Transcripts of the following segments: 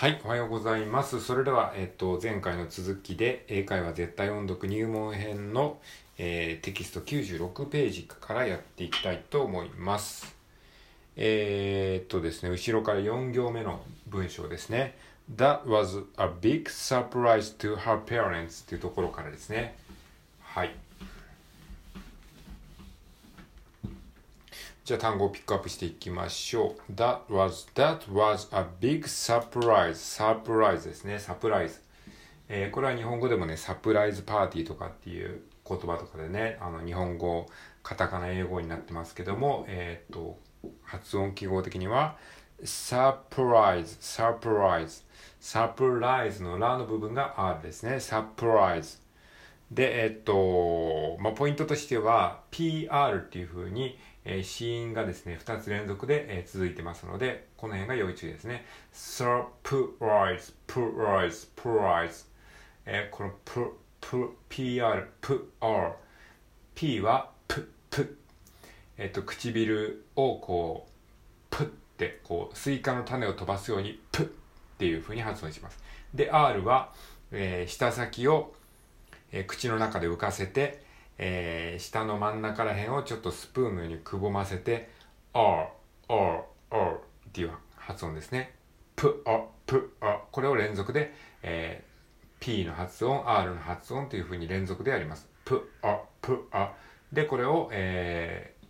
はい、おはようございます。それでは、えっと、前回の続きで、英会話絶対音読入門編の、えーテキスト96ページからやっていきたいと思います。えーっとですね、後ろから4行目の文章ですね。That was a big surprise to her parents っていうところからですね。はい。じゃあ単語をピックアップしていきましょう。That was, that was a big surprise. surprise ですね。サプライズ。えーこれは日本語でもね、サプライズパーティーとかっていう言葉とかでね、あの日本語、カタカナ英語になってますけども、えーっと、発音記号的には、サプライズ、サプライズ。サプライズのラの部分が R ですね。サプライズ。で、えっと、まあ、ポイントとしては、PR っていう風に、えー、子音がですね、2つ連続で、えー続いてますので、この辺が要注意ですね。surprise, prize, prize。えーこのプ、プ、PR、プ、R。P は、プ、プ。えっと、唇をこう、プって、こう、スイカの種を飛ばすように、プっていう風に発音します。で、R は、えー舌先を、えー口の中で浮かせて、えー下の真ん中ら辺をちょっとスプーンのようにくぼませて、R、R、R っていう発音ですね。プ、あ、プ、あ。これを連続で、えー P の発音、R の発音というふうに連続でやります。プ、あ、プ、あ。で、これを、えー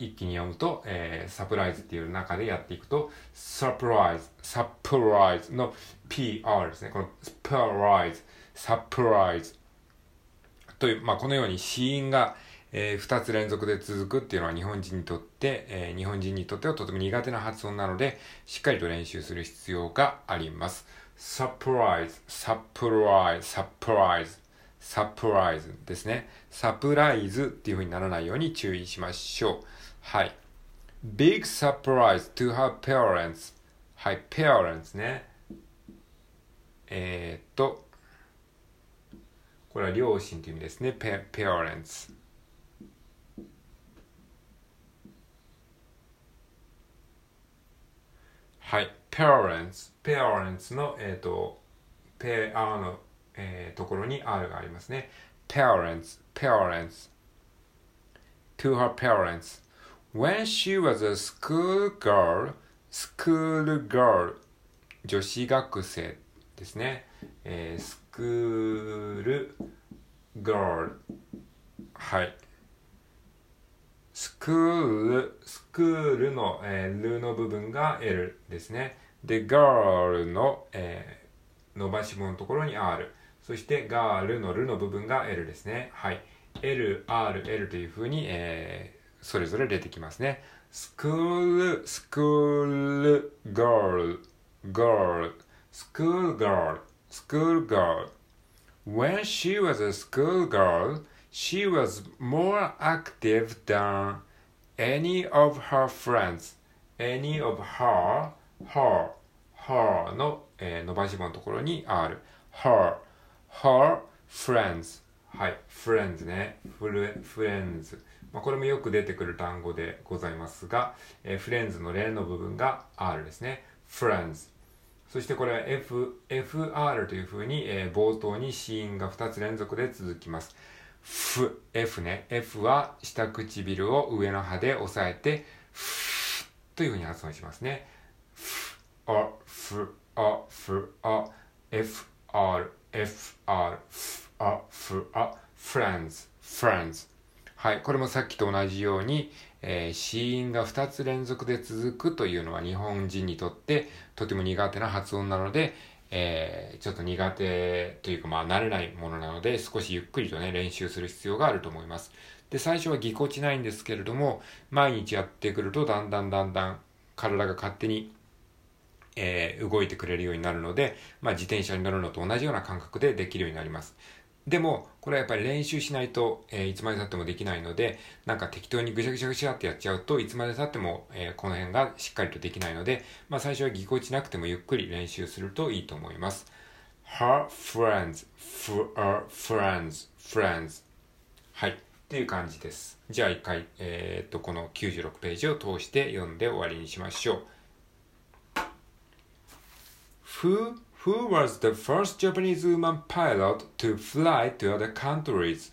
一気に読むと、えーサプライズっていう中でやっていくと、サプライズ、サプライズの PR ですね。このサプライズ、サプライズ。という、まあ、このように子音が、えー二つ連続で続くっていうのは日本人にとって、えー日本人にとってはとても苦手な発音なので、しっかりと練習する必要があります。サプライズ、サプライズ、サプライズ、サプライズですね。サプライズっていう風にならないように注意しましょう。はい。big surprise to her parents. はい、parents ね。えー、っと、これは両親という意味ですね。parents。はい、parents。parents の、えー、と、ペアの、えーところに R がありますね。parents, parents. to her parents. When she was a school girl, school girl, 女子学生ですね。えー、クール girl はい。スクール、スクールの、えー、ルの部分が L ですね。で、girl の、えー伸ばし棒のところに R。そして、ガールのルの部分が L ですね。はい。L、R、L という風に、えーそれぞれ出てきますね。スクール、スクール、girl, girl, school girl, school schoolgirl. When she was a schoolgirl, she was more active than any of her friends. Any of her, her, her の、えー伸ばし棒のところに R。her, her friends. はい、friends ね。friends。まあ、これもよく出てくる単語でございますが、えー、friends の例の部分が R ですね。friends。そしてこれは F、FR という風に、えー冒頭に子音が2つ連続で続きます。F、F ね。F は下唇を上の歯で押さえて、F という風に発音しますね。F、あ、F、あ、F、あ、FR、FR、F、あ、F、あ、friends、friends。はい。これもさっきと同じように、えー、子音が2つ連続で続くというのは日本人にとってとても苦手な発音なので、えーちょっと苦手というかまあ慣れないものなので少しゆっくりとね練習する必要があると思います。で、最初はぎこちないんですけれども、毎日やってくるとだんだんだんだん体が勝手にえー動いてくれるようになるので、まあ、自転車に乗るのと同じような感覚でできるようになります。でも、これはやっぱり練習しないと、えーいつまで経ってもできないので、なんか適当にぐしゃぐしゃぐしゃってやっちゃうといつまで経っても、えーこの辺がしっかりとできないので、まあ、最初はぎこちなくてもゆっくり練習するといいと思います。her friends, f her friends, friends. はい。っていう感じです。じゃあ一回、えーっと、この96ページを通して読んで終わりにしましょう。Who, was the first Japanese woman pilot to fly to other countries?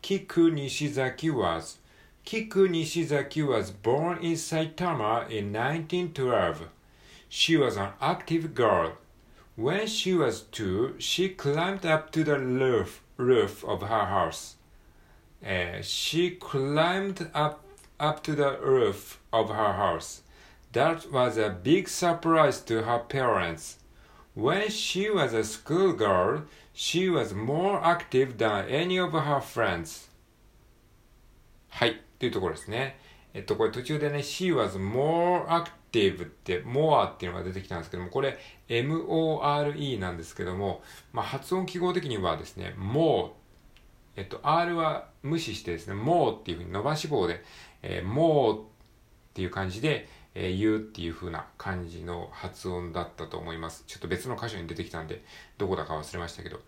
Kiku Nishizaki was. Kiku Nishizaki was born in Saitama in 1912. She was an active girl. When she was two, she climbed up to the roof, roof of her house. Uh, she climbed up, up to the roof of her house. That was a big surprise to her parents. When she was a schoolgirl, she was more active than any of her friends. はい。というところですね。えっと、これ途中でね、she was more active って、more っていうのが出てきたんですけども、これ more なんですけども、まあ、発音記号的にはですね、more えっと、R は無視してですね、more っていうふうに伸ばし棒で、えー、more っていう感じで、えー、言うっていう風な感じの発音だったと思います。ちょっと別の箇所に出てきたんで、どこだか忘れましたけど。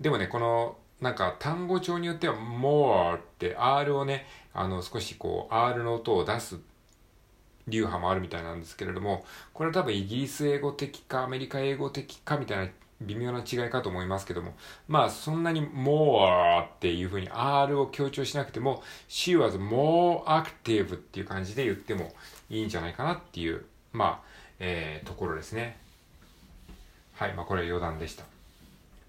でもね、この、なんか単語帳によっては more って R をね、あの少しこう R の音を出す流派もあるみたいなんですけれども、これは多分イギリス英語的かアメリカ英語的かみたいな微妙な違いかと思いますけども、まあそんなに more っていうふうに R を強調しなくても she was more active っていう感じで言ってもいいんじゃないかなっていう、まあ、えー、ところですね。はい、まあこれは余談でした。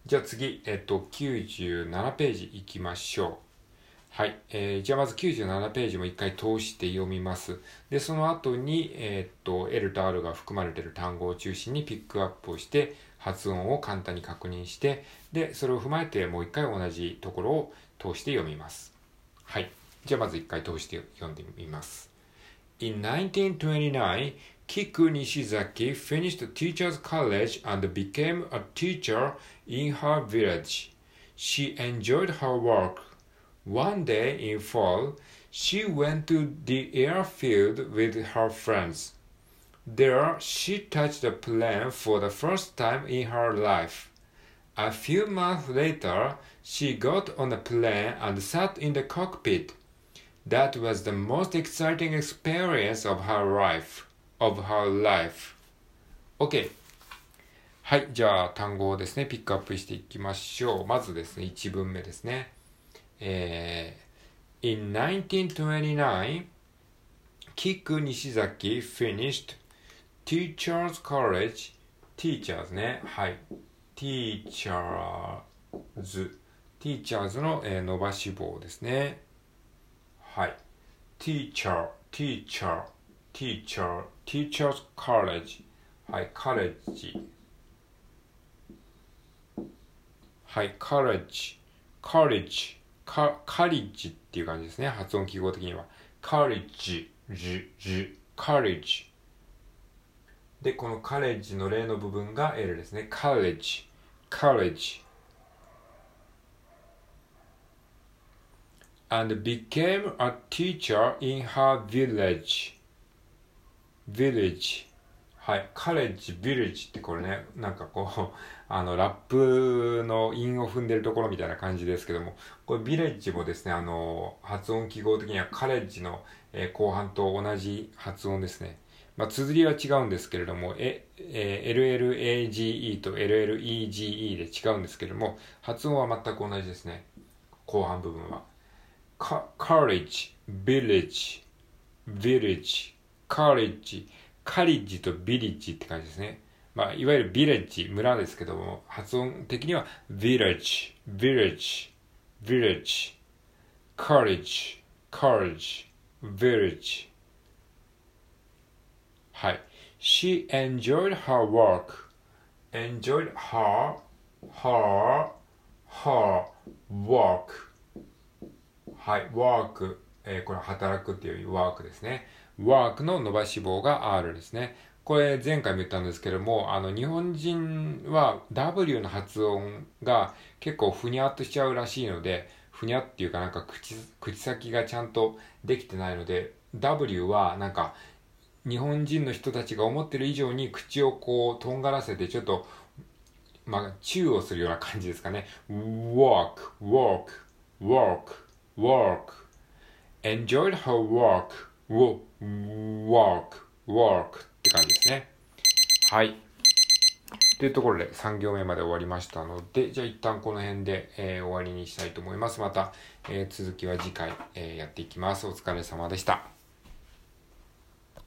じゃあ次、えっと、97ページ行きましょう。はい。えー、じゃあまず97ページも一回通して読みます。で、その後に、えー、っと、L と R が含まれている単語を中心にピックアップをして、発音を簡単に確認して、で、それを踏まえてもう一回同じところを通して読みます。はい。じゃあまず一回通して読んでみます。In 1929, Kiku Nishizaki finished teacher's college and became a teacher in her village. She enjoyed her work. One day in fall, she went to the airfield with her friends. There, she touched a plane for the first time in her life. A few months later, she got on a plane and sat in the cockpit. That was the most exciting experience of her life. Of her life. OK。はい。じゃあ、単語をですね、ピックアップしていきましょう。まずですね、1文目ですね。 えー、In 1929, Kiku Nishizaki finished Teachers College Teachers ね。はい。Teachers Teachers の、えー、伸ばし棒ですね。はい。Teacher Teacher Teacher Teachers College はい。カレッジはい。カレッジカレッジカカリッジっていう感じですね。発音記号的には。カレッジ、ジ、ジ、カレッジ。で、このカレッジの例の部分が L ですね。カレッジ、カレッジ。and became a teacher in her village. village. はい。カレッジ、ビレッジってこれね、なんかこう、あの、ラップの韻を踏んでるところみたいな感じですけども、これビレッジもですね、あの、発音記号的にはカレッジの、えー、後半と同じ発音ですね。まあ、綴りは違うんですけれども、え、えー、LLAGE と LLEGE で違うんですけれども、発音は全く同じですね。後半部分は。カ、カレッジ、ビレッジ、ビレッジ、カレッジ、カリッジとビリッジって感じですね。まあ、いわゆるビレッジ、村ですけども、発音的には、ビレッジ、ビレッジ、ビレッジ、カリッジ、カリッジ、ビレッジ。はい。She enjoyed her work. enjoyed her, her, her work. はい。work、えー、これ働くっていうワークですね。Work の伸ばし棒が R ですね。これ前回も言ったんですけども、あの日本人は W の発音が結構ふにゃっとしちゃうらしいので、ふにゃっていうかなんか口、口先がちゃんとできてないので、W はなんか日本人の人たちが思ってる以上に口をこうとんがらせてちょっとまあ、チューをするような感じですかね。walk, walk, walk, walk. enjoyed her work, walk, walk って感じですね。はい。というところで3行目まで終わりましたので、じゃあ一旦この辺で、えー、終わりにしたいと思います。また、えー、続きは次回、えー、やっていきます。お疲れ様でした。